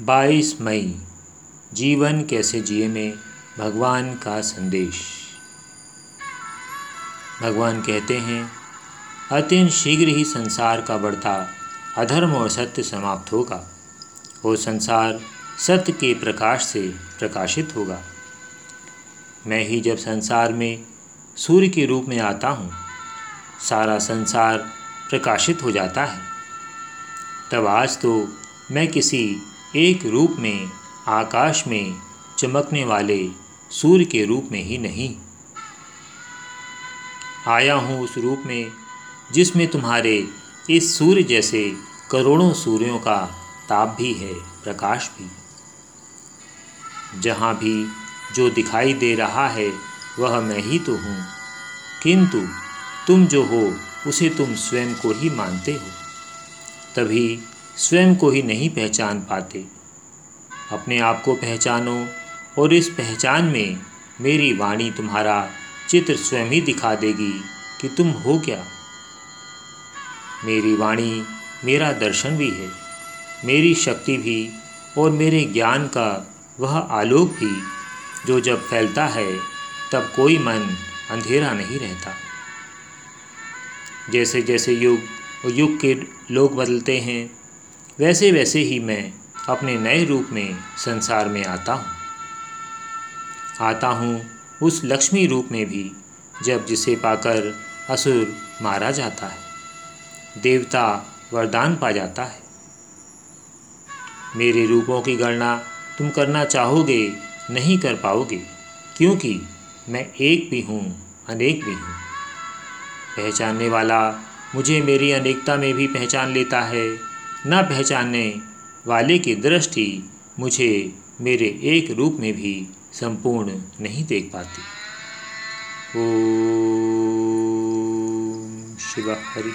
बाईस मई, जीवन कैसे जिए में भगवान का संदेश। भगवान कहते हैं अत्यंत शीघ्र ही संसार का बढ़ता, अधर्म और सत्य समाप्त होगा। और संसार सत्य के प्रकाश से प्रकाशित होगा। मैं ही जब संसार में सूर्य के रूप में आता हूँ, सारा संसार प्रकाशित हो जाता है। तब आज तो मैं किसी एक रूप में, आकाश में चमकने वाले सूर्य के रूप में ही नहीं। आया हूँ उस रूप में, जिसमें तुम्हारे इस सूर्य जैसे करोड़ों सूर्यों का ताप भी है, प्रकाश भी। जहाँ भी जो दिखाई दे रहा है, वह मैं ही तो हूँ। किंतु तुम जो हो, उसे तुम स्वयं को ही मानते हो। तभी स्वयं को ही नहीं पहचान पाते। अपने आप को पहचानो और इस पहचान में मेरी वाणी तुम्हारा चित्र स्वयं ही दिखा देगी कि तुम हो क्या। मेरी वाणी मेरा दर्शन भी है, मेरी शक्ति भी और मेरे ज्ञान का वह आलोक भी। जो जब फैलता है, तब कोई मन अंधेरा नहीं रहता। जैसे जैसे युग और युग के लोग बदलते हैं वैसे वैसे ही मैं अपने नए रूप में संसार में आता हूँ। आता हूँ उस लक्ष्मी रूप में भी, जब जिसे पाकर असुर मारा जाता है, देवता वरदान पा जाता है। मेरे रूपों की गणना तुम करना चाहोगे, नहीं कर पाओगे, क्योंकि मैं एक भी हूँ, अनेक भी हूँ। पहचानने वाला मुझे मेरी अनेकता में भी पहचान लेता है। न पहचानने वाले की दृष्टि मुझे मेरे एक रूप में भी संपूर्ण नहीं देख पाती। ओ शिवा हरि।